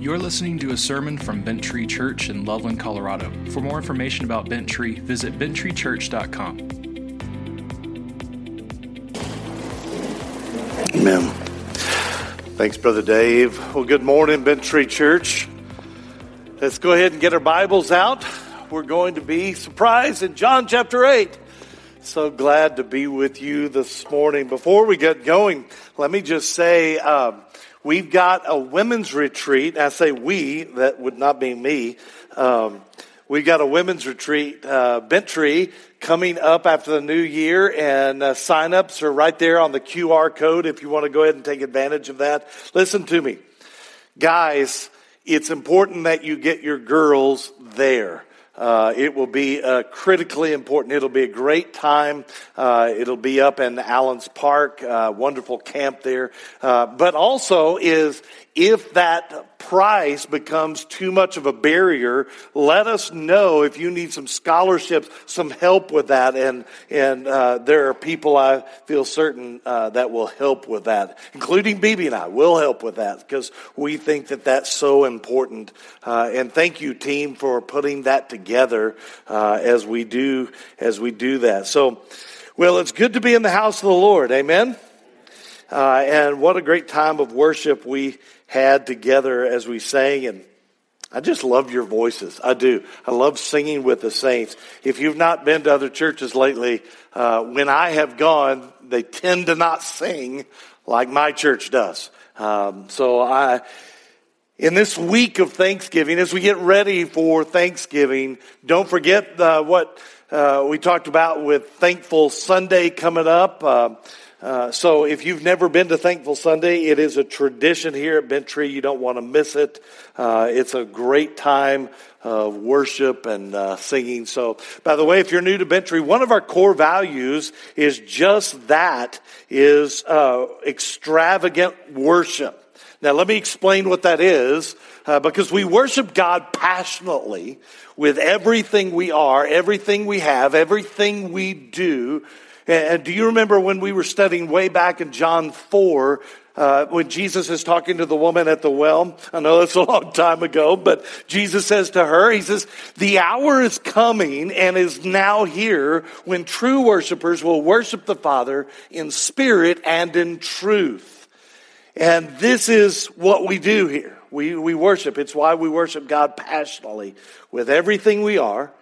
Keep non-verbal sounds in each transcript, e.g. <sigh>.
You're listening to a sermon from Bent Tree Church in Loveland, Colorado. For more information about Bent Tree, visit benttreechurch.com. Amen. Thanks, Brother Dave. Well, good morning, Bent Tree Church. Let's go ahead and get our Bibles out. We're going to be surprised in John chapter 8. So glad to be with you this morning. Before we get going, let me just say um, we've got a women's retreat. I say we, that would not be me. Um, we've got a women's retreat, uh, Bent Tree, coming up after the new year, and uh, sign-ups are right there on the QR code if you want to go ahead and take advantage of that. Listen to me. Guys, it's important that you get your girls there. Uh, it will be uh, critically important. It'll be a great time. Uh, it'll be up in Allenspark, uh, wonderful camp there. Uh, but also is if that price becomes too much of a barrier, let us know if you need some scholarships, some help with that. And, and uh, there are people I feel certain uh, that will help with that, including BB and I will help with that because we think that that's so important. Uh, and thank you, team, for putting that together uh, as we do as we do that. So, well, it's good to be in the house of the Lord. Amen. Uh, and what a great time of worship we had together as we sang. And I just love your voices. I do. I love singing with the saints. If you've not been to other churches lately, uh, when I have gone, they tend to not sing like my church does. Um, so I, in this week of Thanksgiving, as we get ready for Thanksgiving, don't forget uh, what uh, we talked about with Thankful Sunday coming up. Uh, so if you've never been to Thankful Sunday, it is a tradition here at Bent Tree. You don't want to miss it. Uh, it's a great time of worship and uh, singing. So, by the way, if you're new to Bent Tree, one of our core values is just that: is uh, extravagant worship. Now, let me explain what that is, uh, because we worship God passionately with everything we are, everything we have, everything we do. And do you remember when we were studying way back in John 4, uh, when Jesus is talking to the woman at the well? I know that's a long time ago, but Jesus says to her, He says, The hour is coming and is now here when true worshipers will worship the Father in spirit and in truth. And this is what we do here. We, we worship. It's why we worship God passionately with everything we are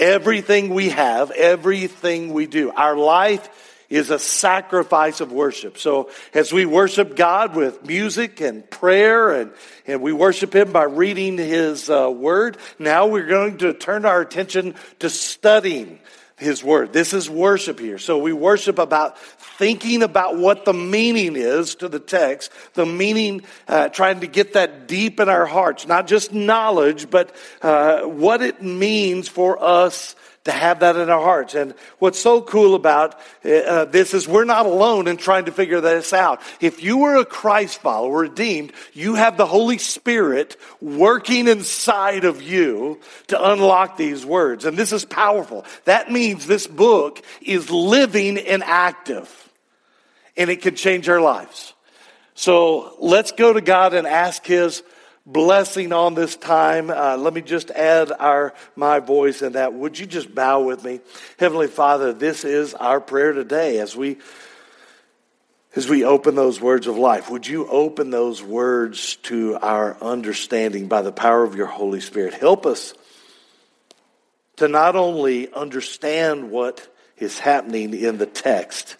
Everything we have, everything we do. Our life is a sacrifice of worship. So as we worship God with music and prayer and, and we worship Him by reading His uh, Word, now we're going to turn our attention to studying his word. This is worship here. So we worship about thinking about what the meaning is to the text, the meaning, uh, trying to get that deep in our hearts, not just knowledge, but uh, what it means for us to have that in our hearts. And what's so cool about uh, this is we're not alone in trying to figure this out. If you were a Christ follower, redeemed, you have the Holy Spirit working inside of you to unlock these words. And this is powerful. That means this book is living and active. And it can change our lives. So let's go to God and ask His blessing on this time. Uh, let me just add our my voice in that. Would you just bow with me, Heavenly Father? This is our prayer today as we as we open those words of life. Would you open those words to our understanding by the power of your Holy Spirit? Help us to not only understand what is happening in the text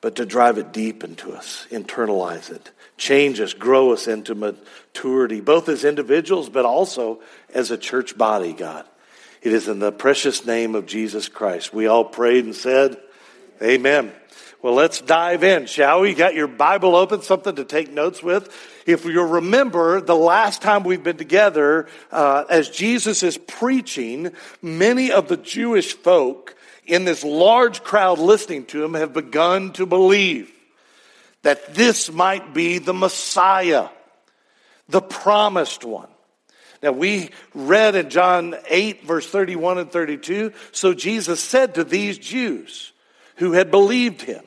but to drive it deep into us, internalize it, change us, grow us into maturity, both as individuals, but also as a church body, God. It is in the precious name of Jesus Christ. We all prayed and said, Amen. Well, let's dive in, shall we? You got your Bible open, something to take notes with. If you'll remember, the last time we've been together, uh, as Jesus is preaching, many of the Jewish folk in this large crowd listening to him have begun to believe that this might be the Messiah, the promised one. Now, we read in John 8, verse 31 and 32. So Jesus said to these Jews who had believed him,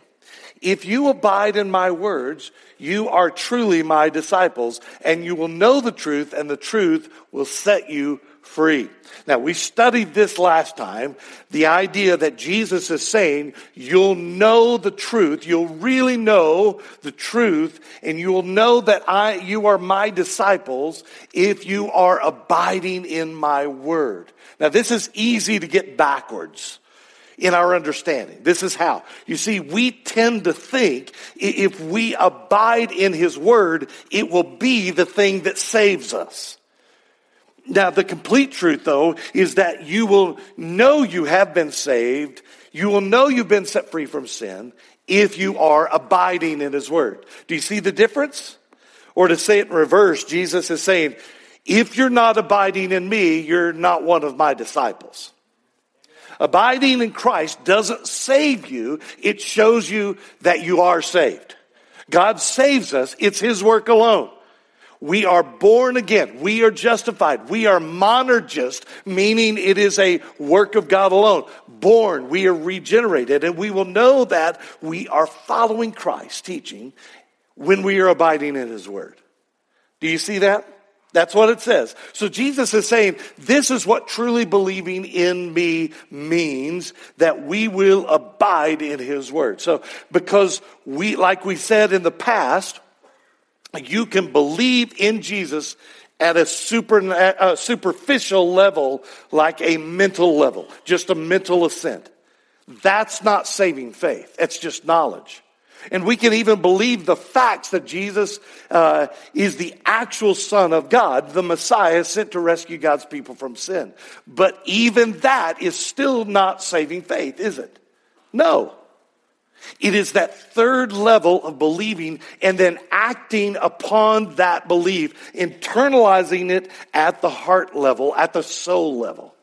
If you abide in my words, you are truly my disciples, and you will know the truth, and the truth will set you free. Now, we studied this last time, the idea that Jesus is saying, you'll know the truth, you'll really know the truth, and you will know that I, you are my disciples if you are abiding in my word. Now, this is easy to get backwards in our understanding. This is how. You see, we tend to think if we abide in His Word, it will be the thing that saves us. Now, the complete truth, though, is that you will know you have been saved. You will know you've been set free from sin if you are abiding in His Word. Do you see the difference? Or to say it in reverse, Jesus is saying, if you're not abiding in me, you're not one of my disciples. Abiding in Christ doesn't save you, it shows you that you are saved. God saves us, it's His work alone. We are born again. We are justified. We are monergist, meaning it is a work of God alone. Born, we are regenerated, and we will know that we are following Christ's teaching when we are abiding in His Word. Do you see that? That's what it says. So Jesus is saying, this is what truly believing in me means, that we will abide in his word. So, because we, like we said in the past, you can believe in Jesus at a super, a superficial level, like a mental level, just a mental assent. That's not saving faith. It's just knowledge. And we can even believe the facts that Jesus uh, is the actual Son of God, the Messiah sent to rescue God's people from sin. But even that is still not saving faith, is it? No. It is that third level of believing and then acting upon that belief, internalizing it at the heart level, at the soul level.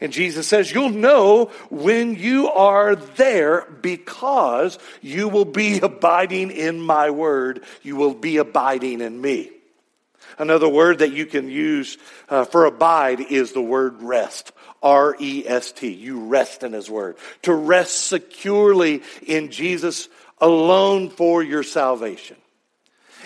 And Jesus says, You'll know when you are there because you will be <laughs> abiding in my word. You will be abiding in me. Another word that you can use uh, for abide is the word rest. R E S T. You rest in His Word. To rest securely in Jesus alone for your salvation.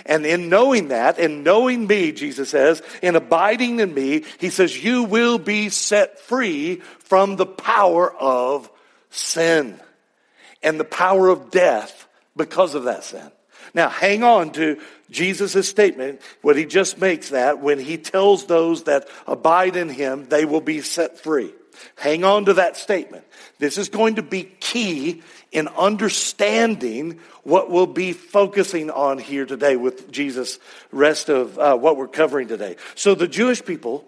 And in knowing that, in knowing me, Jesus says, in abiding in me, he says, you will be set free from the power of sin and the power of death because of that sin. Now, hang on to Jesus' statement, what he just makes that when he tells those that abide in him, they will be set free. Hang on to that statement. This is going to be key in understanding what we'll be focusing on here today with Jesus, rest of uh, what we're covering today. So the Jewish people,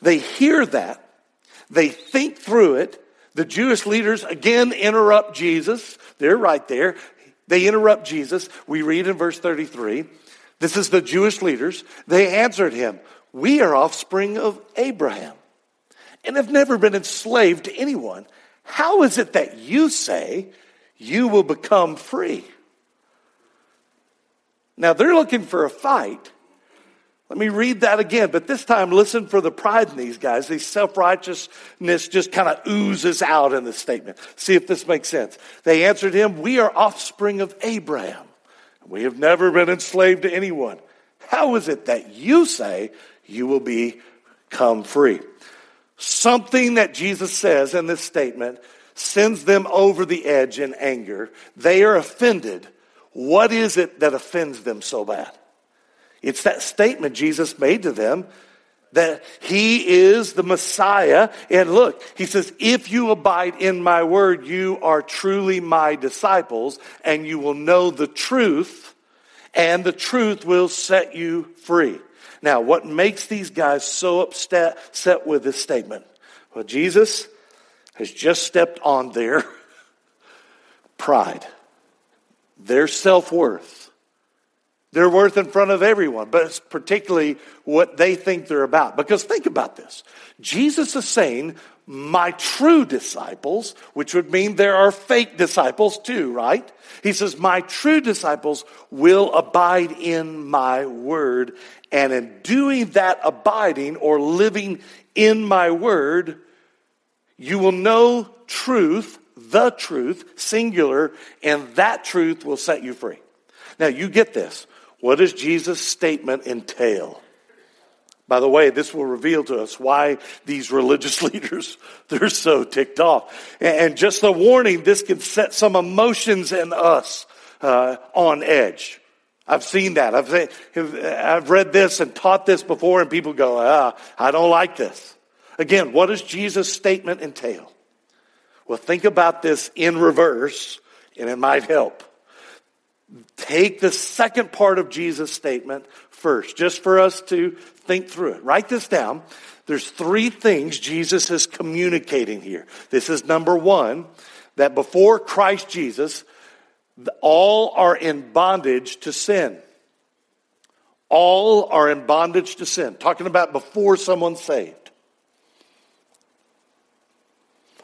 they hear that, they think through it. The Jewish leaders again interrupt Jesus. They're right there. They interrupt Jesus. We read in verse 33. This is the Jewish leaders. They answered him, We are offspring of Abraham and have never been enslaved to anyone. How is it that you say you will become free? Now they're looking for a fight. Let me read that again, but this time listen for the pride in these guys. These self righteousness just kind of oozes out in this statement. See if this makes sense. They answered him, We are offspring of Abraham. We have never been enslaved to anyone. How is it that you say you will become free? Something that Jesus says in this statement sends them over the edge in anger. They are offended. What is it that offends them so bad? It's that statement Jesus made to them that he is the Messiah. And look, he says, if you abide in my word, you are truly my disciples and you will know the truth and the truth will set you free. Now, what makes these guys so upset with this statement? Well, Jesus has just stepped on their <laughs> pride, their self worth, their worth in front of everyone, but it's particularly what they think they're about. Because think about this Jesus is saying, my true disciples, which would mean there are fake disciples too, right? He says, my true disciples will abide in my word. And in doing that abiding or living in my word, you will know truth, the truth, singular, and that truth will set you free. Now, you get this. What does Jesus' statement entail? By the way, this will reveal to us why these religious <laughs> leaders, they're so ticked off. And just a warning, this can set some emotions in us uh, on edge. I've seen that. I've, I've read this and taught this before, and people go, ah, I don't like this. Again, what does Jesus' statement entail? Well, think about this in reverse, and it might help. Take the second part of Jesus' statement first, just for us to think through it. Write this down. There's three things Jesus is communicating here. This is number one, that before Christ Jesus, all are in bondage to sin. All are in bondage to sin. Talking about before someone's saved.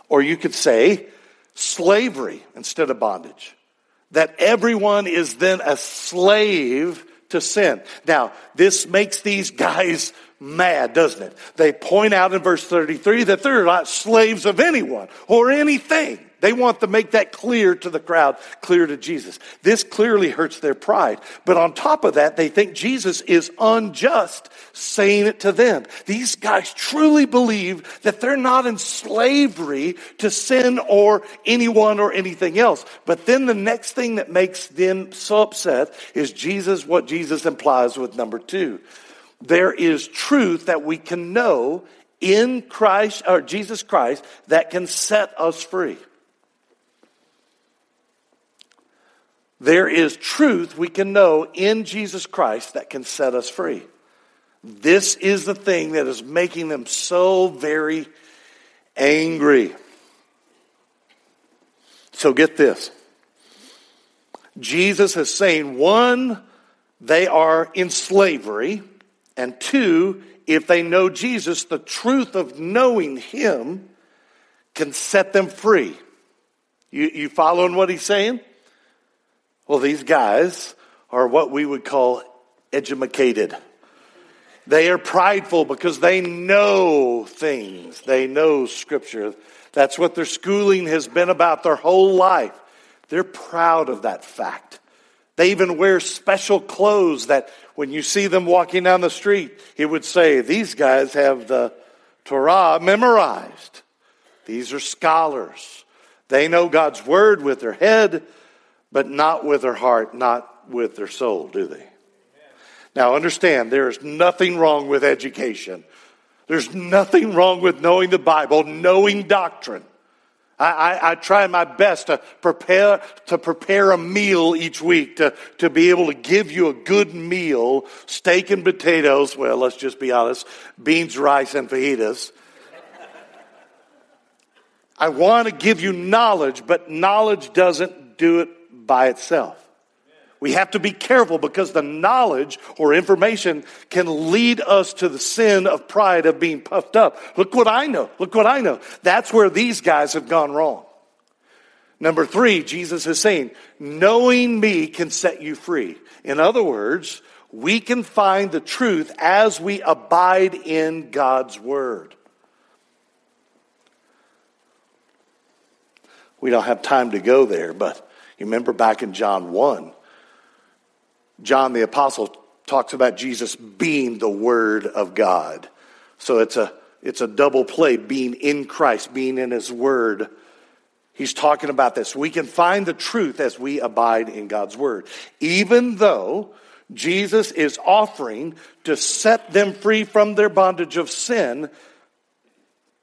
Or you could say slavery instead of bondage. That everyone is then a slave to sin. Now, this makes these guys mad, doesn't it? They point out in verse 33 that they're not slaves of anyone or anything. They want to make that clear to the crowd, clear to Jesus. This clearly hurts their pride. But on top of that, they think Jesus is unjust saying it to them. These guys truly believe that they're not in slavery to sin or anyone or anything else. But then the next thing that makes them so upset is Jesus, what Jesus implies with number two. There is truth that we can know in Christ or Jesus Christ that can set us free. There is truth we can know in Jesus Christ that can set us free. This is the thing that is making them so very angry. So get this. Jesus is saying, one, they are in slavery, and two, if they know Jesus, the truth of knowing Him can set them free. You, you following what he's saying? Well, these guys are what we would call educated. They are prideful because they know things. They know scripture. That's what their schooling has been about their whole life. They're proud of that fact. They even wear special clothes that when you see them walking down the street, it would say, these guys have the Torah memorized. These are scholars. They know God's word with their head but not with their heart, not with their soul, do they? Now understand, there is nothing wrong with education. There's nothing wrong with knowing the Bible, knowing doctrine. I, I, I, try my best to prepare to prepare a meal each week to, to be able to give you a good meal, steak and potatoes. Well, let's just be honest, beans, rice, and fajitas. I want to give you knowledge, but knowledge doesn't do it by itself. We have to be careful because the knowledge or information can lead us to the sin of pride of being puffed up. Look what I know. Look what I know. That's where these guys have gone wrong. Number three, Jesus is saying, knowing me can set you free. In other words, we can find the truth as we abide in God's word. We don't have time to go there, but you remember back in John 1, John the Apostle talks about Jesus being the Word of God. So it's a, it's a double play, being in Christ, being in His Word. He's talking about this. We can find the truth as we abide in God's Word. Even though Jesus is offering to set them free from their bondage of sin,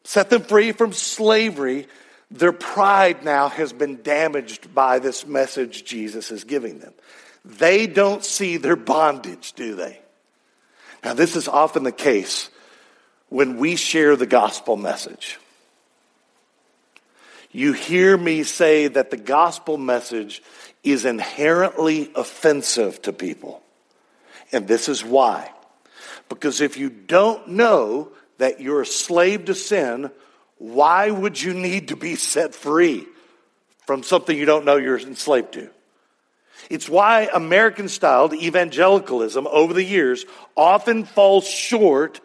set them free from slavery their pride now has been damaged by this message Jesus is giving them. They don't see their bondage, do they? Now, this is often the case when we share the gospel message. You hear me say that the gospel message is inherently offensive to people. And this is why. Because if you don't know that you're a slave to sin, why would you need to be set free from something you don't know you're enslaved to? It's why American styled evangelicalism over the years often falls short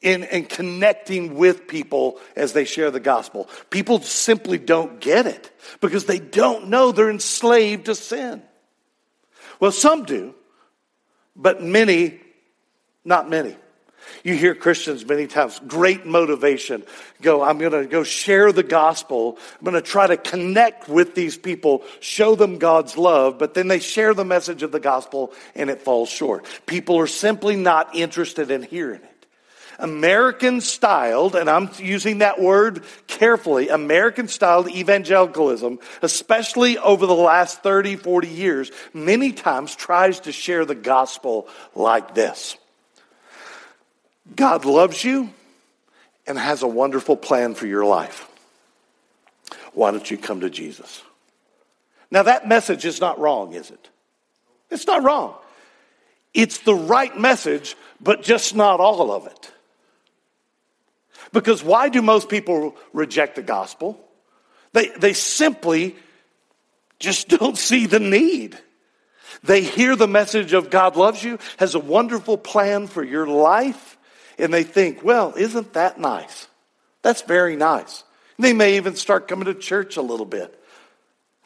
in, in connecting with people as they share the gospel. People simply don't get it because they don't know they're enslaved to sin. Well, some do, but many, not many. You hear Christians many times, great motivation. Go, I'm going to go share the gospel. I'm going to try to connect with these people, show them God's love, but then they share the message of the gospel and it falls short. People are simply not interested in hearing it. American styled, and I'm using that word carefully, American styled evangelicalism, especially over the last 30, 40 years, many times tries to share the gospel like this. God loves you and has a wonderful plan for your life. Why don't you come to Jesus? Now, that message is not wrong, is it? It's not wrong. It's the right message, but just not all of it. Because why do most people reject the gospel? They, they simply just <laughs> don't see the need. They hear the message of God loves you, has a wonderful plan for your life, and they think, well, isn't that nice? That's very nice. And They may even start coming to church a little bit.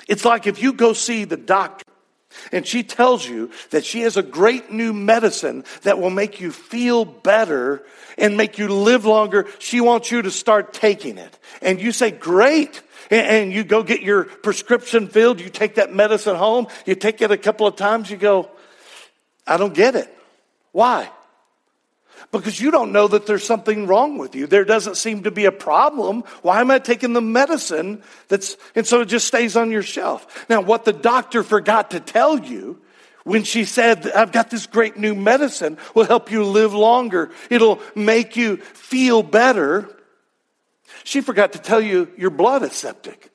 It's like if you go see the doctor and she tells you that she has a great new medicine that will make you feel better and make you live longer. She wants you to start taking it. And you say, great. And you go get your prescription filled. You take that medicine home. You take it a couple of times. You go, I don't get it. Why? Because you don't know that there's something wrong with you. There doesn't seem to be a problem. Why am I taking the medicine that's, and so it just stays on your shelf. Now, what the doctor forgot to tell you when she said, I've got this great new medicine will help you live longer. It'll make you feel better. She forgot to tell you your blood is septic.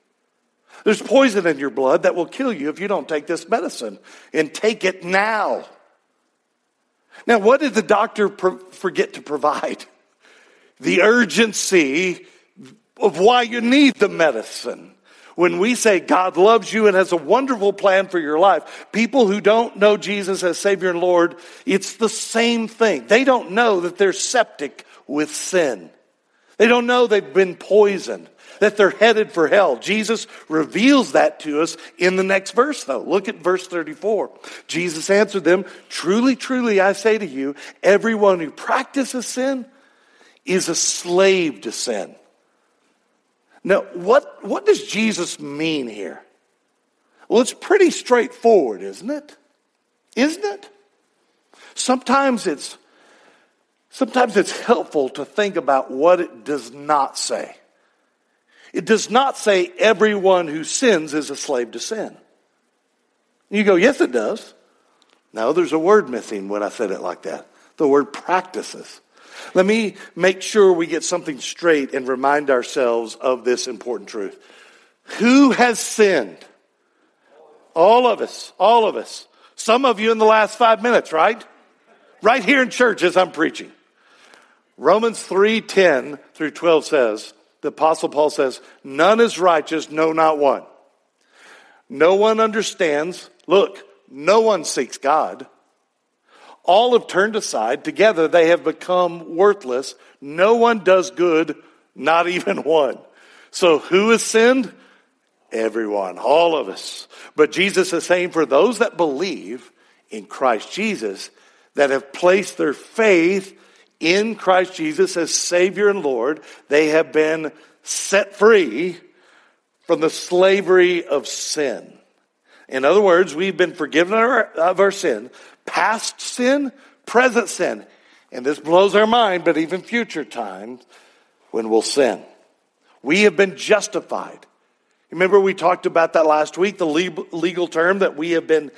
There's poison in your blood that will kill you if you don't take this medicine and take it now. Now, what did the doctor pro- forget to provide? The urgency of why you need the medicine. When we say God loves you and has a wonderful plan for your life, people who don't know Jesus as Savior and Lord, it's the same thing. They don't know that they're septic with sin. They don't know they've been poisoned that they're headed for hell. Jesus reveals that to us in the next verse, though. Look at verse 34. Jesus answered them, Truly, truly, I say to you, everyone who practices sin is a slave to sin. Now, what, what does Jesus mean here? Well, it's pretty straightforward, isn't it? Isn't it? Sometimes it's sometimes it's helpful to think about what it does not say. It does not say everyone who sins is a slave to sin. You go, yes, it does. No, there's a word missing when I said it like that. The word practices. Let me make sure we get something straight and remind ourselves of this important truth. Who has sinned? All of us. All of us. Some of you in the last five minutes, right? Right here in church as I'm preaching. Romans 3 10 through 12 says, the Apostle Paul says, None is righteous, no, not one. No one understands. Look, no one seeks God. All have turned aside. Together they have become worthless. No one does good, not <laughs> even one. So who has sinned? Everyone, all of us. But Jesus is saying for those that believe in Christ Jesus, that have placed their faith in Christ Jesus as Savior and Lord, they have been set free from the slavery of sin. In other words, we've been forgiven of our sin, past sin, present sin. And this blows our mind, but even future times when we'll sin. We have been justified. Remember, we talked about that last week, the legal term that we have been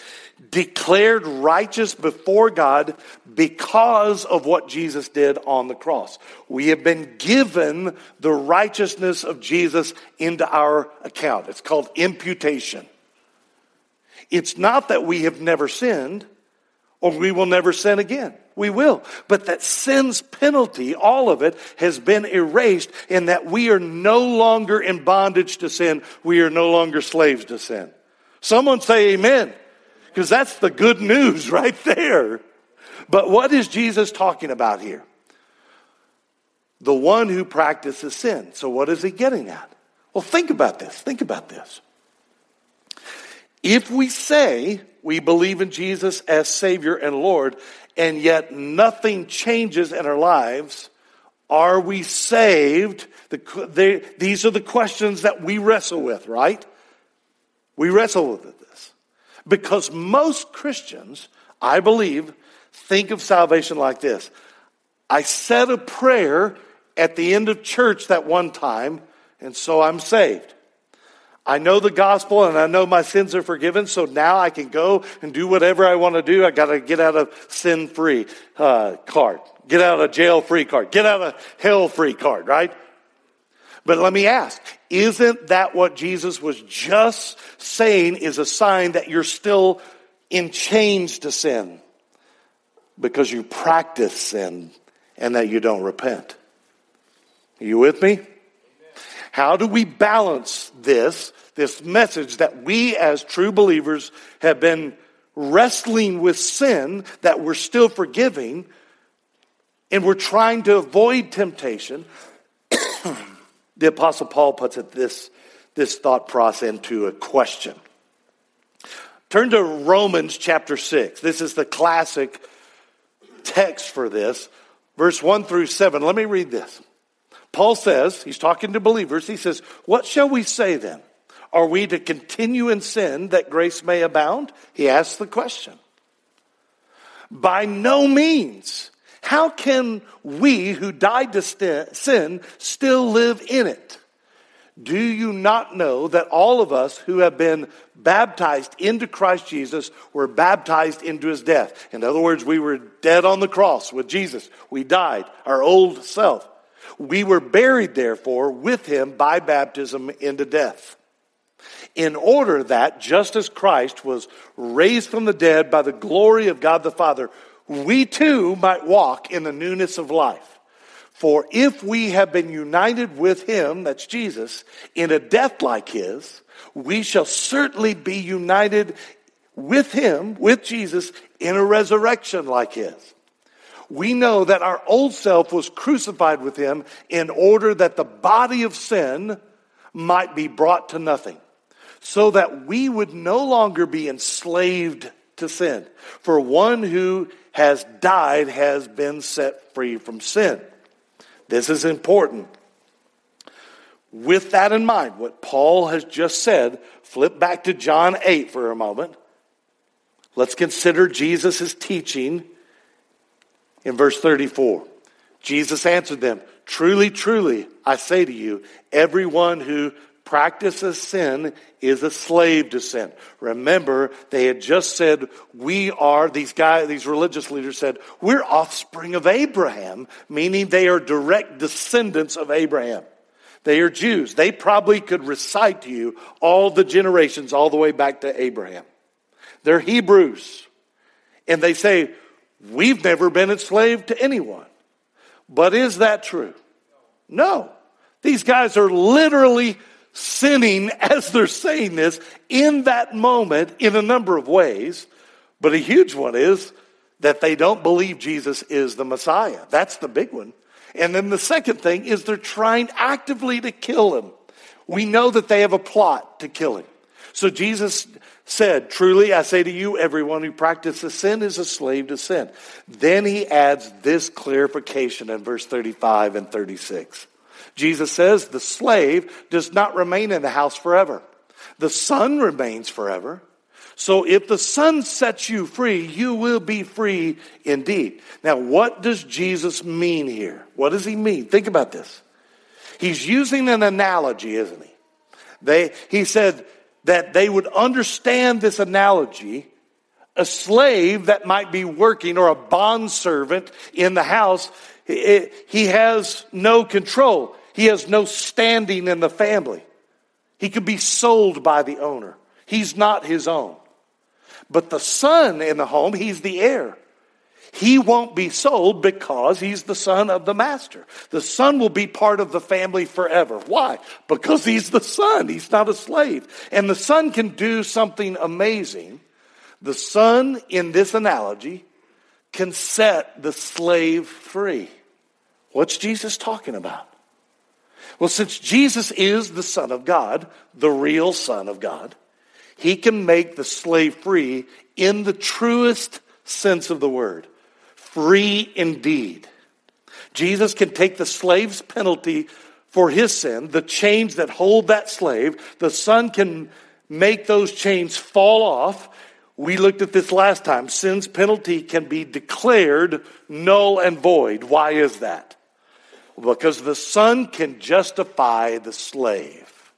declared righteous before God because of what Jesus did on the cross. We have been given the righteousness of Jesus into our account. It's called imputation. It's not that we have never sinned or we will never sin again. We will. But that sin's penalty, all of it, has been erased in that we are no longer in bondage to sin. We are no longer slaves to sin. Someone say amen. Because that's the good news <laughs> right there. But what is Jesus talking about here? the one who practices sin. So, what is he getting at? Well, think about this. Think about this. If we say we believe in Jesus as Savior and Lord, and yet nothing changes in our lives, are we saved? The, these are the questions that we wrestle with, right? We wrestle with this. Because most Christians, I believe, think of salvation like this I said a prayer at the end of church that one time, and so I'm saved. I know the gospel and I know my sins are forgiven, so now I can go and do whatever I want to do. I got to get out of sin free uh, card, get out of jail free card, get out of hell free card, right? But let me ask, isn't that what Jesus was just saying is a sign that you're still in chains to sin because you practice sin and that you don't repent? Are you with me? How do we balance this, this message that we as true believers have been wrestling with sin that we're still forgiving and we're trying to avoid temptation? <clears throat> the apostle Paul puts it this, this thought process into a question. Turn to Romans chapter 6. This is the classic text for this. Verse 1 through 7. Let me read this. Paul says, he's talking to believers, he says, What shall we say then? Are we to continue in sin that grace may abound? He asks the question. By no means. How can we who died to sin still live in it? Do you not know that all of us who have been baptized into Christ Jesus were baptized into his death? In other words, we were dead on the cross with Jesus. We died, our old self. We were buried, therefore, with him by baptism into death. In order that, just as Christ was raised from the dead by the glory of God the Father, we too might walk in the newness of life. For if we have been united with him, that's Jesus, in a death like his, we shall certainly be united with him, with Jesus, in a resurrection like his we know that our old self was crucified with him in order that the body of sin might be brought to nothing, so that we would no longer be enslaved to sin. For one who has died has been set free from sin. This is important. With that in mind, what Paul has just said, flip back to John 8 for a moment. Let's consider Jesus' teaching in verse 34. Jesus answered them, Truly, truly, I say to you, everyone who practices sin is a slave to sin. Remember, they had just said, we are, these guys, these religious leaders said, we're offspring of Abraham, meaning they are direct descendants of Abraham. They are Jews. They probably could recite to you all the generations all the way back to Abraham. They're Hebrews. And they say, We've never been enslaved to anyone. But is that true? No. These guys are literally sinning as they're saying this in that moment in a number of ways. But a huge one is that they don't believe Jesus is the Messiah. That's the big one. And then the second thing is they're trying actively to kill him. We know that they have a plot to kill him. So Jesus said, Truly I say to you, everyone who practices sin is a slave to sin. Then he adds this clarification in verse 35 and 36. Jesus says, The slave does not remain in the house forever, the son remains forever. So if the son sets you free, you will be free indeed. Now, what does Jesus mean here? What does he mean? Think about this. He's using an analogy, isn't he? They, he said, that they would understand this analogy. A slave that might be working or a bond servant in the house, he has no control. He has no standing in the family. He could be sold by the owner. He's not his own. But the son in the home, he's the heir. He won't be sold because he's the son of the master. The son will be part of the family forever. Why? Because he's the son. He's not a slave. And the son can do something amazing. The son, in this analogy, can set the slave free. What's Jesus talking about? Well, since Jesus is the Son of God, the real Son of God, he can make the slave free in the truest sense of the word. Free indeed. Jesus can take the slave's penalty for his sin, the chains that hold that slave. The Son can make those chains fall off. We looked at this last time. Sin's penalty can be declared null and void. Why is that? Because the Son can justify the slave.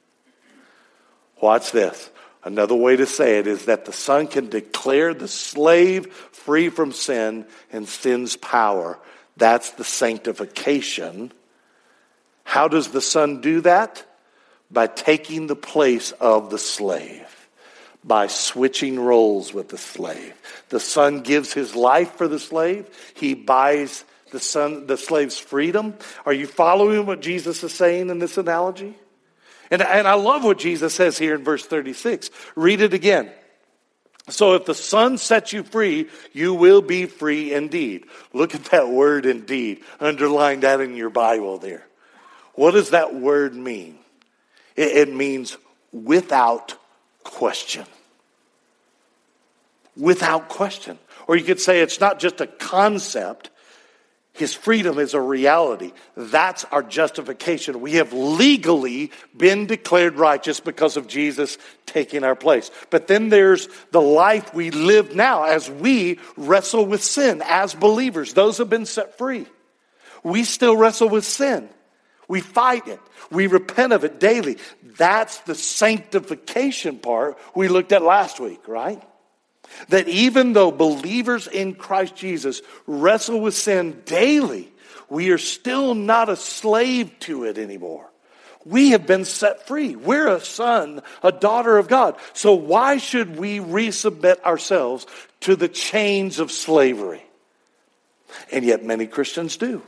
Watch this. Another way to say it is that the Son can declare the slave free from sin and sin's power. That's the sanctification. How does the Son do that? By taking the place of the slave, by switching roles with the slave. The Son gives his life for the slave, he buys the son, the slave's freedom. Are you following what Jesus is saying in this analogy? And, and I love what Jesus says here in verse 36. Read it again. So if the Son sets you free, you will be free indeed. Look at that word indeed. Underline that in your Bible there. What does that word mean? It, it means without question. Without question. Or you could say it's not just a concept, his freedom is a reality. That's our justification. We have legally been declared righteous because of Jesus taking our place. But then there's the life we live now as we wrestle with sin as believers. Those have been set free. We still wrestle with sin. We fight it. We repent of it daily. That's the sanctification part we looked at last week, right? That even though believers in Christ Jesus wrestle with sin daily, we are still not a slave to it anymore. We have been set free. We're a son, a daughter of God. So why should we resubmit ourselves to the chains of slavery? And yet many Christians do.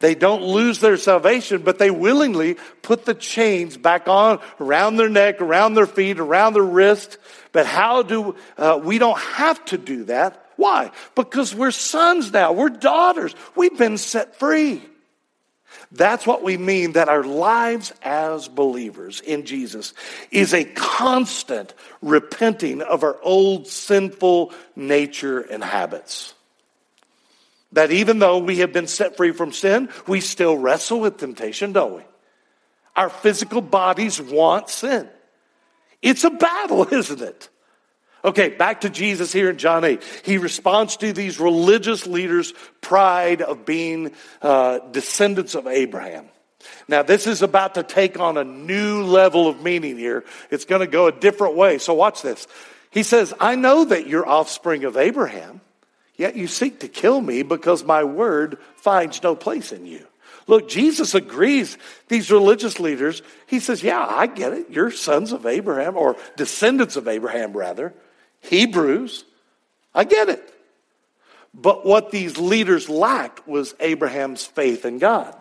They don't lose their salvation, but they willingly put the chains back on around their neck, around their feet, around their wrist. But how do uh, we don't have to do that? Why? Because we're sons now. We're daughters. We've been set free. That's what we mean that our lives as believers in Jesus is a constant repenting of our old sinful nature and habits. That even though we have been set free from sin, we still wrestle with temptation, don't we? Our physical bodies want sin. It's a battle, <laughs> isn't it? Okay, back to Jesus here in John 8. He responds to these religious leaders' pride of being uh, descendants of Abraham. Now, this is about to take on a new level of meaning here. It's going to go a different way. So, watch this. He says, I know that you're offspring of Abraham. Yet you seek to kill me because my word finds no place in you. Look, Jesus agrees, these religious leaders, he says, Yeah, I get it. You're sons of Abraham, or descendants of Abraham, rather. Hebrews. I get it. But what these leaders lacked was Abraham's faith in God.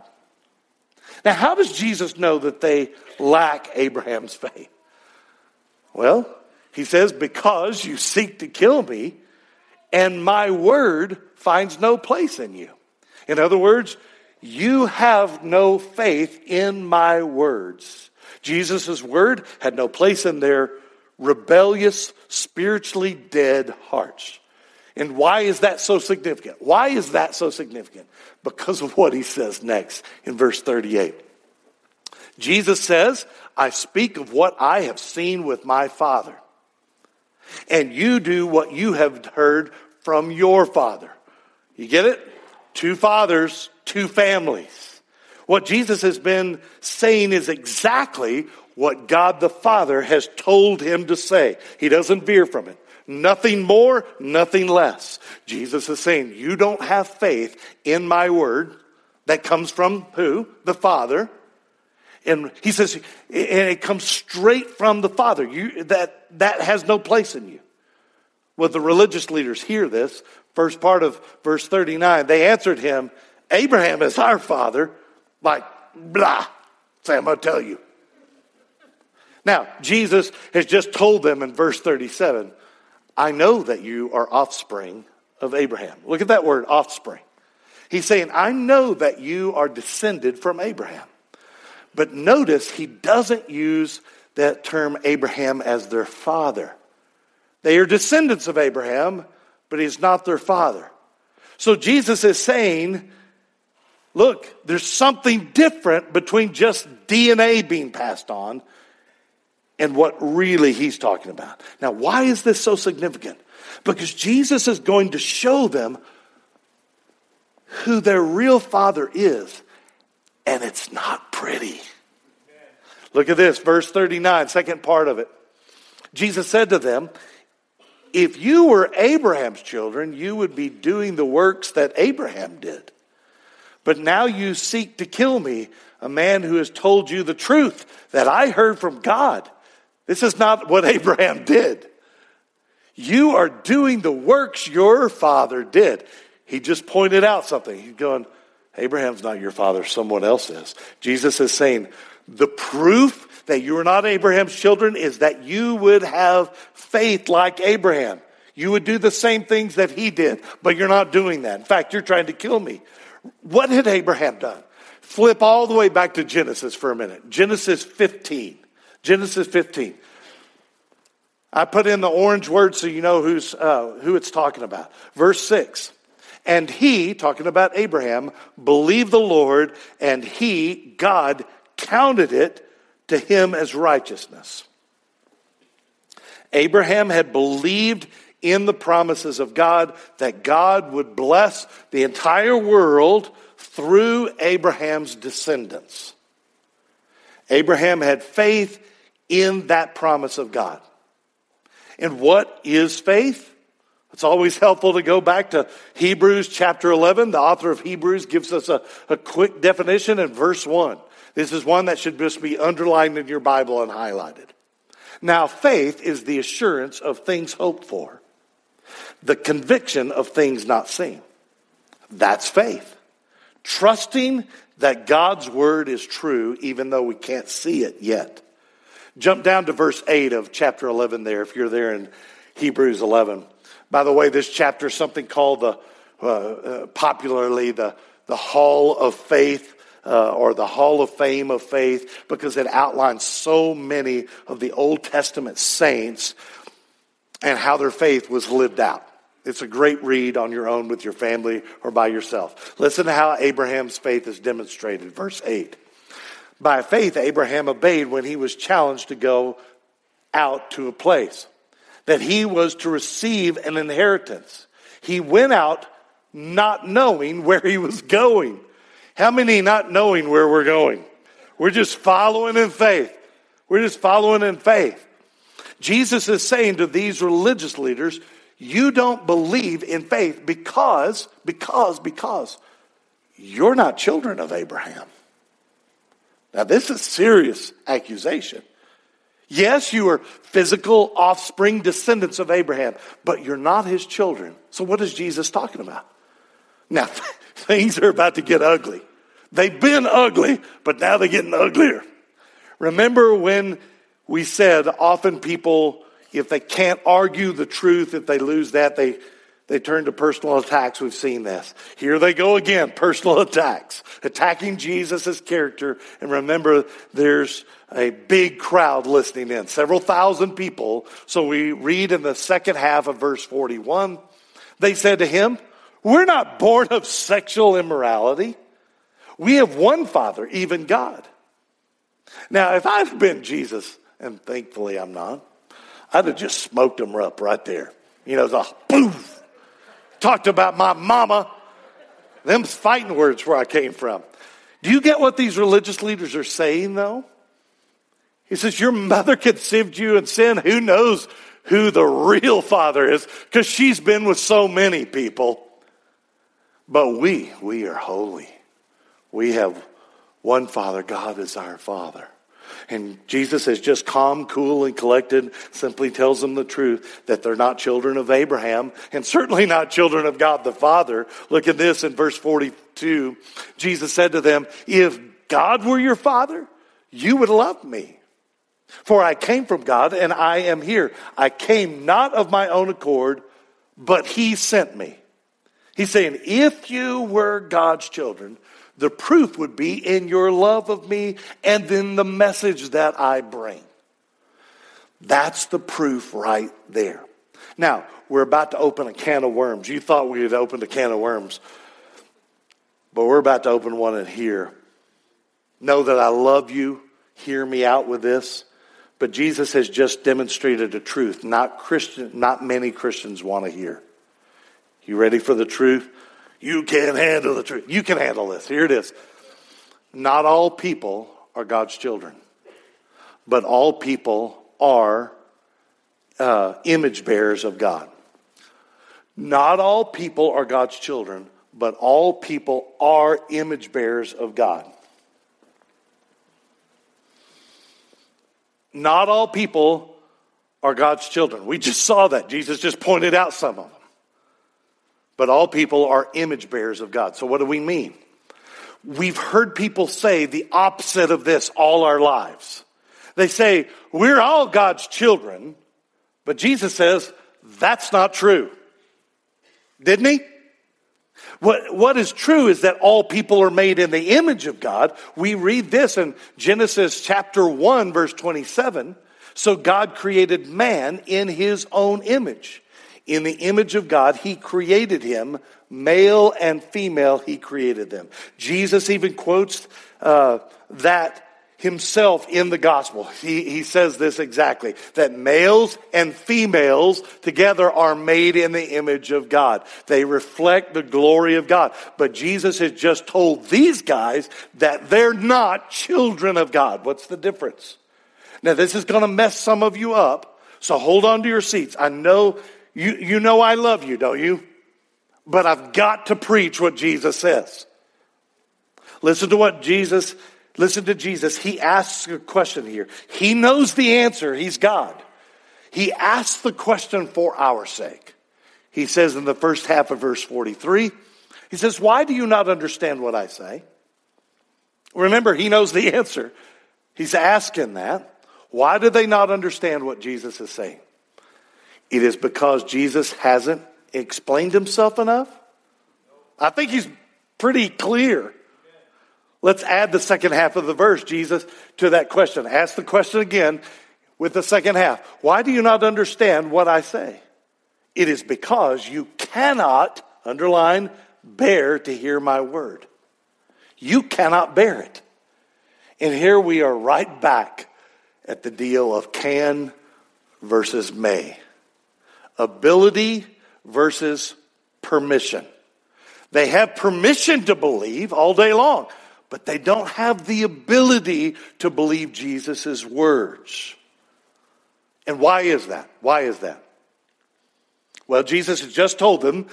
Now, how does Jesus know that they lack Abraham's faith? Well, he says, Because you seek to kill me, and my word finds no place in you. In other words, you have no faith in my words. Jesus' word had no place in their rebellious, spiritually dead hearts. And why is that so significant? Why is that so significant? Because of what he says next in verse 38. Jesus says, I speak of what I have seen with my Father and you do what you have heard from your father. You get it? Two fathers, two families. What Jesus has been saying is exactly what God the Father has told him to say. He doesn't veer from it. Nothing more, nothing less. Jesus is saying, You don't have faith in my word that comes from who? The Father. And he says, and it comes straight from the Father. You, that, that has no place in you. Well, the religious leaders hear this. First part of verse 39, they answered him, Abraham is our father. Like, blah. Say, I'm going to tell you. Now, Jesus has just told them in verse 37, I know that you are offspring of Abraham. Look at that word, offspring. He's saying, I know that you are descended from Abraham. But notice he doesn't use that term Abraham as their father. They are descendants of Abraham, but he's not their father. So Jesus is saying, look, there's something different between just DNA being passed on and what really he's talking about. Now, why is this so significant? Because Jesus is going to show them who their real father is, and it's not pretty. Look at this, verse 39, second part of it. Jesus said to them, If you were Abraham's children, you would be doing the works that Abraham did. But now you seek to kill me, a man who has told you the truth that I heard from God. This is not what <laughs> Abraham did. You are doing the works your father did. He just pointed out something. He's going, Abraham's not your father, someone else is. Jesus is saying, the proof that you are not Abraham's children is that you would have faith like Abraham. You would do the same things that he did, but you're not doing that. In fact, you're trying to kill me. What had Abraham done? Flip all the way back to Genesis for a minute. Genesis 15. Genesis 15. I put in the orange word so you know who's, uh, who it's talking about. Verse 6. And he, talking about Abraham, believed the Lord, and he, God, counted it to him as righteousness. Abraham had believed in the promises of God that God would bless the entire world through Abraham's descendants. Abraham had faith in that promise of God. And what is faith? It's always helpful to go back to Hebrews chapter 11. The author of Hebrews gives us a, a quick definition in verse 1. This is one that should just be underlined in your Bible and highlighted. Now, faith is the assurance of things hoped for, the conviction of things not seen. That's faith. Trusting that God's word is true, even though we can't see it yet. Jump down to verse 8 of chapter 11 there, if you're there in Hebrews 11. By the way, this chapter is something called the, uh, uh, popularly, the, the Hall of Faith. Uh, or the Hall of Fame of Faith, because it outlines so many of the Old Testament saints and how their faith was lived out. It's a great read on your own with your family or by yourself. Listen to how Abraham's faith is demonstrated. Verse 8. By faith, Abraham obeyed when he was challenged to go out to a place, that he was to receive an inheritance. He went out not knowing where he was going. How many not knowing where we're going? We're just following in faith. We're just following in faith. Jesus is saying to these religious leaders, you don't believe in faith because, because, because you're not children of Abraham. Now, this is serious accusation. Yes, you are physical offspring descendants of Abraham, but you're not his children. So, what is Jesus talking about? Now, <laughs> things are about to get ugly. They've been ugly, but now they're getting uglier. Remember when we said often people, if they can't argue the truth, if they lose that, they they turn to personal attacks. We've seen this. Here they go again, personal <laughs> attacks, attacking Jesus' character. And remember, there's a big crowd listening in, several thousand people. So we read in the second half of verse 41, they said to him, We're not born of sexual immorality. We have one Father, even God. Now, if I'd been Jesus, and thankfully I'm not, I'd have just smoked them up right there. You know, the poof talked about my mama. Them's fighting words where I came from. Do you get what these religious leaders are saying, though? He says, Your mother conceived you in sin. Who knows who the real father is? Because she's been with so many people. But we, we are holy. We have one Father. God is our Father. And Jesus is just calm, cool, and collected, simply tells them the truth that they're not children of Abraham and certainly not children of God the Father. Look at this in verse 42. Jesus said to them, If God were your Father, you would love me. For I came from God and I am here. I came not of my own accord, but He sent me. He's saying, if you were God's children, the proof would be in your love of me and then the message that I bring. That's the proof right there. Now, we're about to open a can of worms. You thought we had opened a can of worms, but we're about to open one in here. Know that I love you. Hear me out with this. But Jesus has just demonstrated a truth not Christian, not many Christians want to hear. You ready for the truth? You can't handle the truth. You can handle this. Here it is. Not all people are God's children, but all people are uh, image bearers of God. Not all people are God's children, but all people are image bearers of God. Not all people are God's children. We just saw that. Jesus just pointed out some of them. But all people are image bearers of God. So, what do we mean? We've heard people say the opposite of this all our lives. They say, We're all God's children, but Jesus says, That's not true. Didn't he? What, what is true is that all people are made in the image of God. We read this in Genesis chapter 1, verse 27. So God created man in his own image. In the image of God, he created him, male and female, he created them. Jesus even quotes uh, that himself in the gospel. He, he says this exactly that males and females together are made in the image of God. They reflect the glory of God. But Jesus has just told these guys that they're not children of God. What's the difference? Now, this is going to mess some of you up, so hold on to your seats. I know you, you know I love you, don't you? But I've got to preach what Jesus says. Listen to what Jesus Listen to Jesus. He asks a question here. He knows the answer. He's God. He asks the question for our sake. He says in the first half of verse 43, he says, Why do you not understand what I say? Remember, he knows the <laughs> answer. He's asking that. Why do they not understand what Jesus is saying? It is because Jesus hasn't explained himself enough. I think he's pretty clear. Let's add the second half of the verse, Jesus, to that question. Ask the question again with the second half. Why do you not understand what I say? It is because you cannot, underline, bear to hear my word. You cannot bear it. And here we are right back at the deal of can versus may. Ability versus permission. They have permission to believe all day long but they don't have the ability to believe Jesus' words. And why is that? Why is that? Well, Jesus has just told them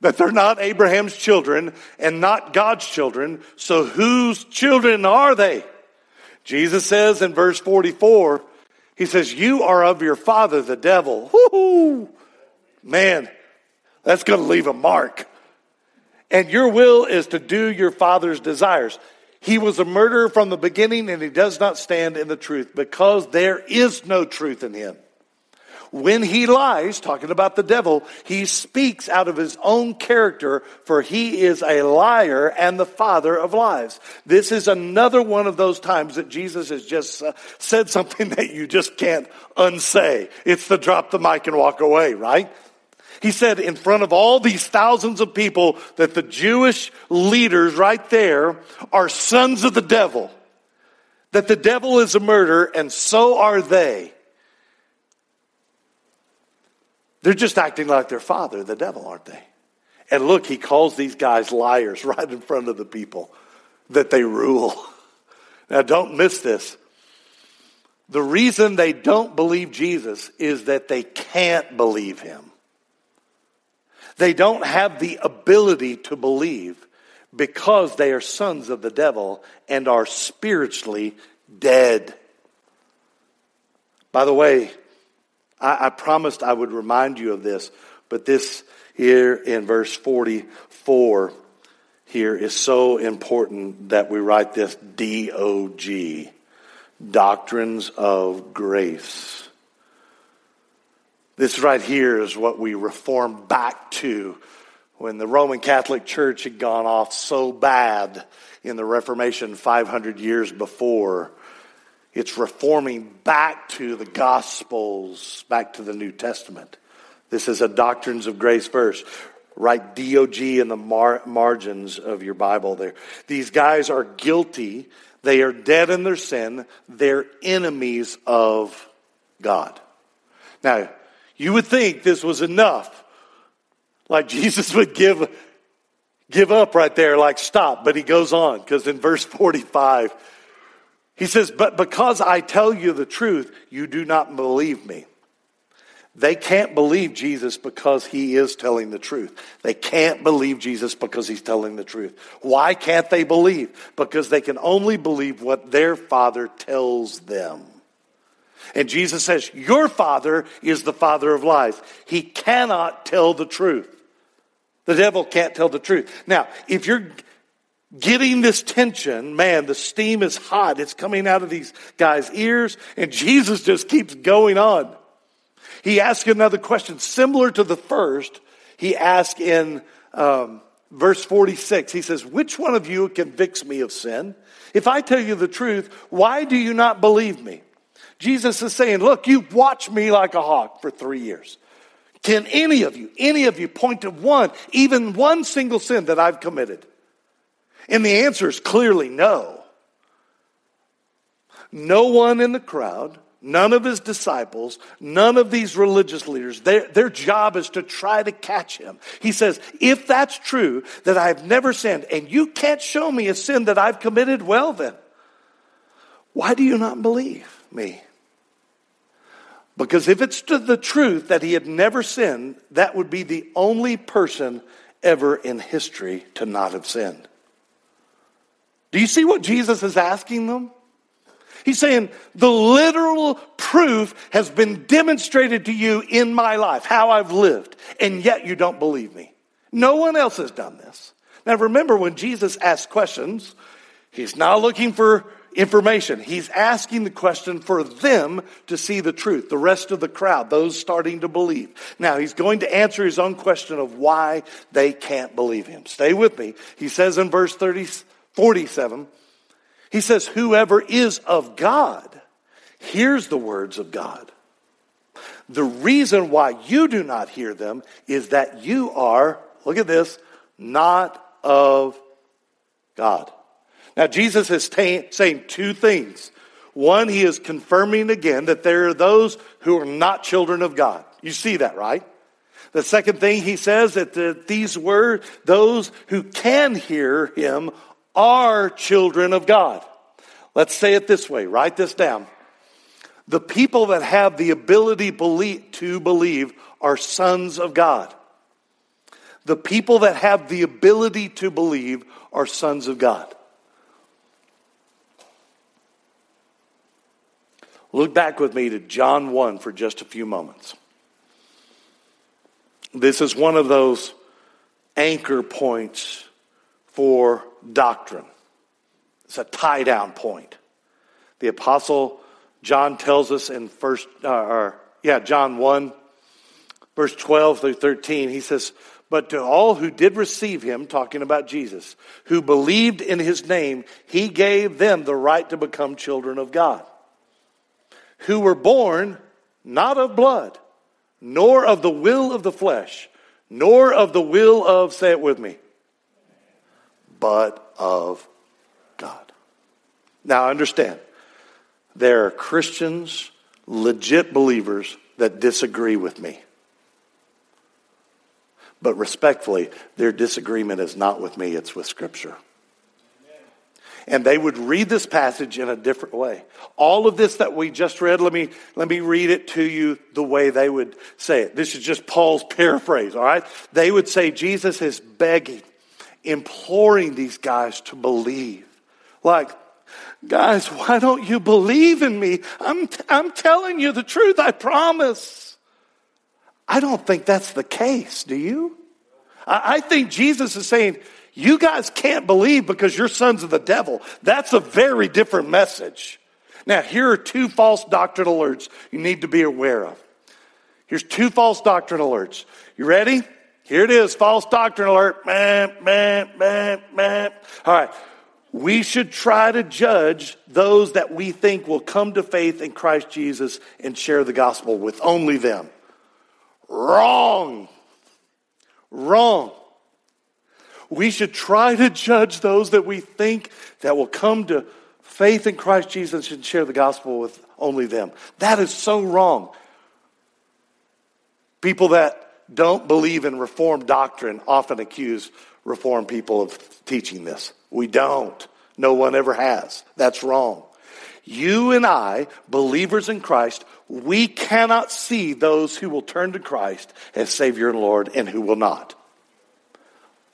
that they're not Abraham's children and not God's children, so whose children are they? Jesus says in verse 44, he says, You are of your father, the devil. Woo-hoo! Man, that's going to leave a mark. And your will is to do your father's desires. He was a murderer from the beginning and he does not stand in the truth because there is no truth in him. When he lies, talking about the devil, he speaks out of his own character, for he is a liar and the father of lies. This is another one of those times that Jesus has just uh, said something <laughs> that you just can't unsay. It's the drop the mic and walk away, right? He said in front of all these thousands of people that the Jewish leaders right there are sons of the devil. That the devil is a murderer and so are they. They're just acting like their father, the devil, aren't they? And look, he calls these guys liars <laughs> right in front of the people that they rule. Now, don't miss this. The reason they don't believe Jesus is that they can't believe him. They don't have the ability to believe because they are sons of the devil and are spiritually dead. By the way, I, I, promised I would remind you of this, but this here in verse 44 here is so important that we write this D O G, doctrines of grace. This right here is what we reform back to when the Roman Catholic Church had gone off so bad in the Reformation 500 years before. It's reforming back to the Gospels, back to the New Testament. This is a doctrines of grace verse. Write DOG in the mar- margins of your Bible there. These guys are guilty. They are dead in their sin. They're enemies of God. Now, you would think this was enough. Like Jesus would give, give up right there, like stop. But he goes on, because in verse 45, he says, But because I tell you the truth, you do not believe me. They can't believe Jesus because he is telling the truth. They can't believe Jesus because he's telling the truth. Why can't they believe? Because they can only believe what their father tells them. And Jesus says, Your father is the father of lies. He cannot tell the truth. The devil can't tell the truth. Now, if you're getting this tension, man, the steam is hot. It's coming out of these guys' ears, and Jesus just keeps going on. He asks another question similar to the first. He asks in um, verse 46, he says, Which one of you convicts me of sin? If I tell you the truth, why do you not believe me? Jesus is saying, Look, you've watched me like a hawk for three years. Can any of you, any of you point to one, even one single sin that I've committed? And the answer is clearly no. No one in the crowd None of his disciples, none of these religious leaders, their, their job is to try to catch him. He says, if that's true, that I've never sinned, and you can't show me a sin that I've committed, well then, why do you not believe me? Because if it's to the truth that he had never sinned, that would be the only person ever in history to not have sinned. Do you see what Jesus is asking them? He's saying the literal proof has been demonstrated to you in my life, how I've lived, and yet you don't believe me. No one else has done this. Now remember when Jesus asks questions, he's not looking for information. He's asking the question for them to see the truth, the rest of the crowd, those starting to believe. Now, he's going to answer his own question of why they can't believe him. Stay with me. He says in verse 30, 47, he says, Whoever is of God hears the words of God. The reason why you do not hear them is that you are, look at this, not of God. Now, Jesus is saying two things. One, he is confirming again that there are those who are not children of God. You see that, right? The second thing he says that the, these were those who can hear him are children of God. Let's say it this way write this down. The people that have the ability to believe are sons of God. The people that have the ability to believe are sons of God. Look back with me to John 1 for just a few moments. This is one of those anchor points for doctrine. It's a tie down point. The apostle John tells us in first, uh, or, yeah, John 1, verse 12 through 13, he says, But to all who did receive him, talking about Jesus, who believed in his name, he gave them the right to become children of God, who were born not of blood, nor of the will of the flesh, nor of the will of, say it with me, but of God. Now, understand, there are Christians, legit believers, that disagree with me. But respectfully, their disagreement is not with me, it's with Scripture. And they would read this passage in a different way. All of this that we just read, let me, let me read it to you the way they would say it. This is just Paul's <laughs> paraphrase, all right? They would say Jesus is begging, imploring these guys to believe. Like, guys, why don't you believe in me? I'm, I'm telling you the truth, I promise. I don't think that's the case, do you? I, I think Jesus is saying, you guys can't believe because you're sons of the devil. That's a very different message. Now, here are two false doctrine alerts you need to be aware of. Here's two false doctrine alerts. You ready? Here it is, false doctrine alert. All right. We should try to judge those that we think will come to faith in Christ Jesus and share the gospel with only them. Wrong. Wrong. We should try to judge those that we think that will come to faith in Christ Jesus and share the gospel with only them. That is so wrong. People that don't believe in Reformed doctrine often accuse Reformed people of teaching this. We don't. No one ever has. That's wrong. You and I, believers in Christ, we cannot see those who will turn to Christ as Savior and Lord and who will not.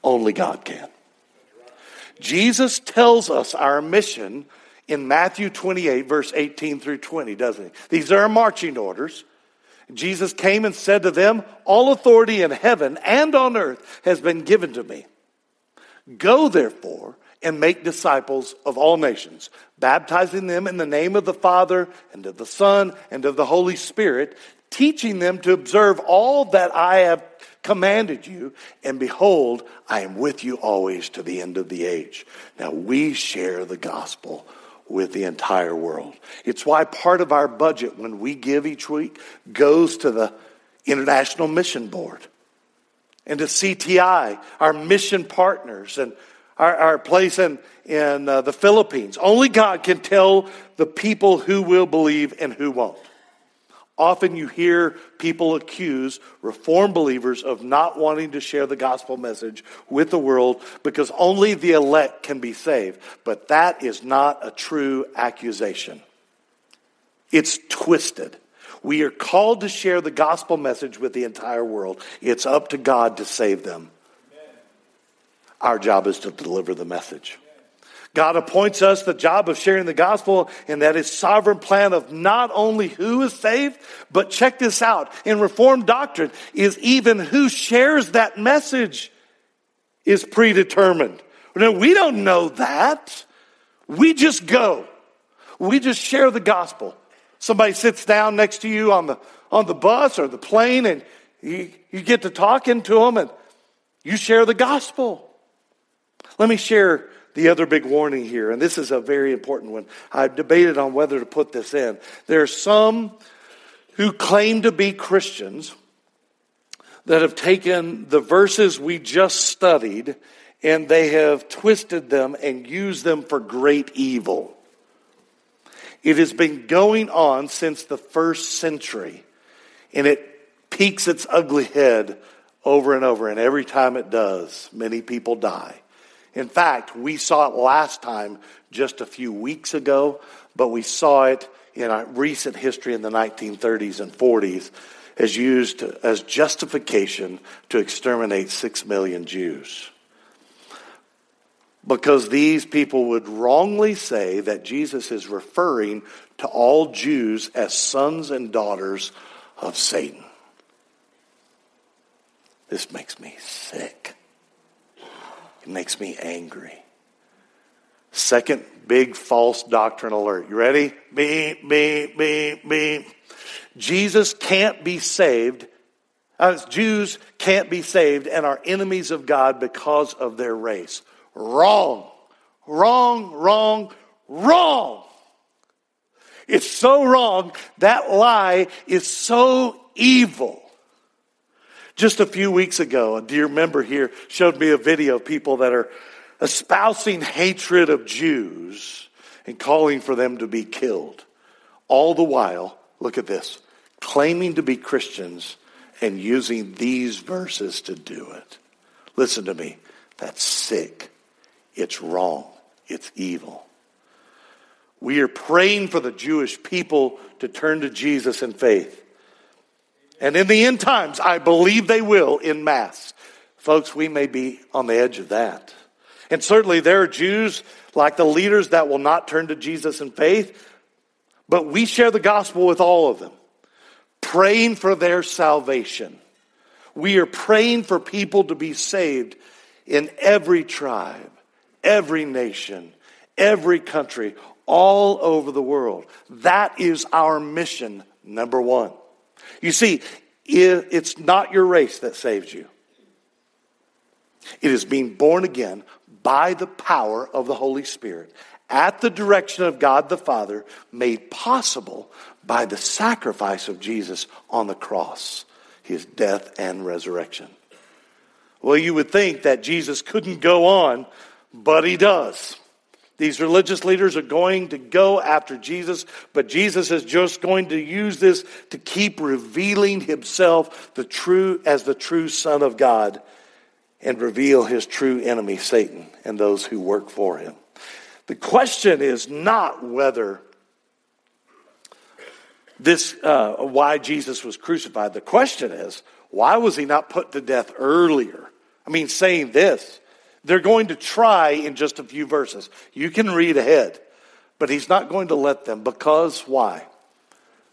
Only God can. Jesus tells us our mission in Matthew 28, verse 18 through 20, doesn't he? These are our marching orders. Jesus came and said to them, All authority in heaven and on earth has been given to me. Go therefore and make disciples of all nations, baptizing them in the name of the Father and of the Son and of the Holy Spirit, teaching them to observe all that I have commanded you. And behold, I am with you always to the end of the age. Now we share the gospel with the entire world. It's why part of our budget when we give each week goes to the International Mission Board and to CTI, our mission partners, and our, our place in, in uh, the Philippines. Only God can tell the people who will believe and who won't. Often you hear people accuse Reformed believers of not wanting to share the gospel message with the world because only the elect can be saved. But that is not a true accusation. It's twisted. We are called to share the gospel message with the entire world. It's up to God to save them. Our job is to deliver the message. God appoints us the job of sharing the gospel, and that is sovereign plan of not only who is saved, but check this out. In Reformed doctrine, is even who shares that message is predetermined. No, we don't know that. We just go. We just share the gospel. Somebody sits down next to you on the on the bus or the plane, and you, you get to talking to them, and you share the gospel. Let me share the other big warning here, and this is a very important one. I've debated on whether to put this in. There are some who claim to be Christians that have taken the verses we just studied and they have twisted them and used them for great evil. It has been going on since the first century, and it peeks its ugly head over and over, and every time it does, many people die. In fact, we saw it last time just a few weeks ago, but we saw it in our recent history in the 1930s and 40s as used as justification to exterminate six million Jews. Because these people would wrongly say that Jesus is referring to all Jews as sons and daughters of Satan. This makes me sick. It makes me angry. Second big false doctrine alert. You ready? Beep, beep, beep, beep. Jesus can't be saved. Uh, Jews can't be saved and are enemies of God because of their race. Wrong. Wrong, wrong, wrong. It's so wrong. That lie is so evil. Just a few weeks ago, a dear member here showed me a video of people that are espousing hatred of Jews and calling for them to be killed. All the while, look at this, claiming to be Christians and using these verses to do it. Listen to me. That's sick. It's wrong. It's evil. We are praying for the Jewish people to turn to Jesus in faith. And in the end times, I believe they will in mass. Folks, we may be on the edge of that. And certainly there are Jews like the leaders that will not turn to Jesus in faith, but we share the gospel with all of them, praying for their salvation. We are praying for people to be saved in every tribe, every nation, every country, all over the world. That is our mission, number one. You see, it's not your race that saves you. It is being born again by the power of the Holy Spirit at the direction of God the Father, made possible by the sacrifice of Jesus on the cross, his death and resurrection. Well, you would think that Jesus couldn't go on, but he does. These religious leaders are going to go after Jesus, but Jesus is just going to use this to keep revealing himself the true as the true son of God and reveal his true enemy Satan and those who work for him. The question is not whether this uh, why Jesus was crucified. The question is why was he not put to death earlier? I mean, saying this, they're going to try in just a few verses. You can read ahead, but he's not going to let them because why?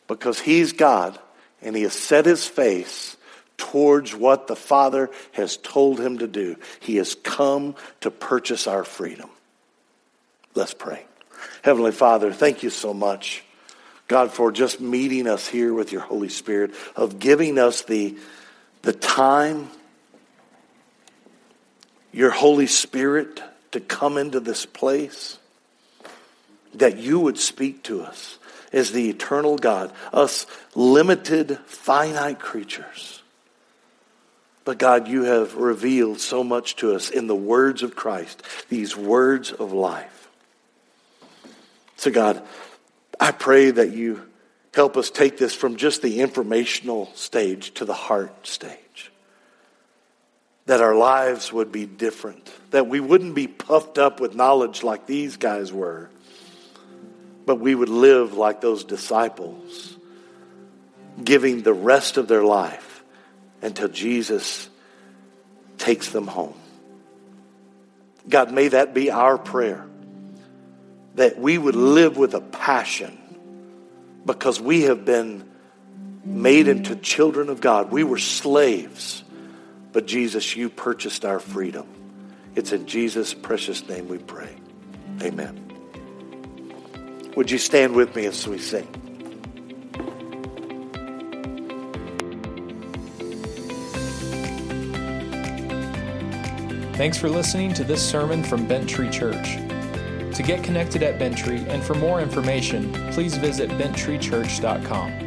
Because he's God and he has set his face towards what the Father has told him to do. He has come to purchase our freedom. Let's pray. Heavenly Father, thank you so much, God, for just meeting us here with your Holy Spirit, of giving us the, the time, your Holy Spirit to come into this place, that you would speak to us as the eternal God, us limited, finite creatures. But God, you have revealed so much to us in the words of Christ, these words of life. So, God, I pray that you help us take this from just the informational stage to the heart stage. That our lives would be different. That we wouldn't be puffed up with knowledge like these guys were, but we would live like those disciples, giving the rest of their life until Jesus takes them home. God, may that be our prayer that we would live with a passion because we have been made into children of God. We were slaves, but Jesus, you purchased our freedom. It's in Jesus' precious name we pray. Amen. Would you stand with me as we sing? Thanks for listening to this sermon from Bent Tree Church. To get connected at Bent Tree and for more information, please visit benttreechurch.com.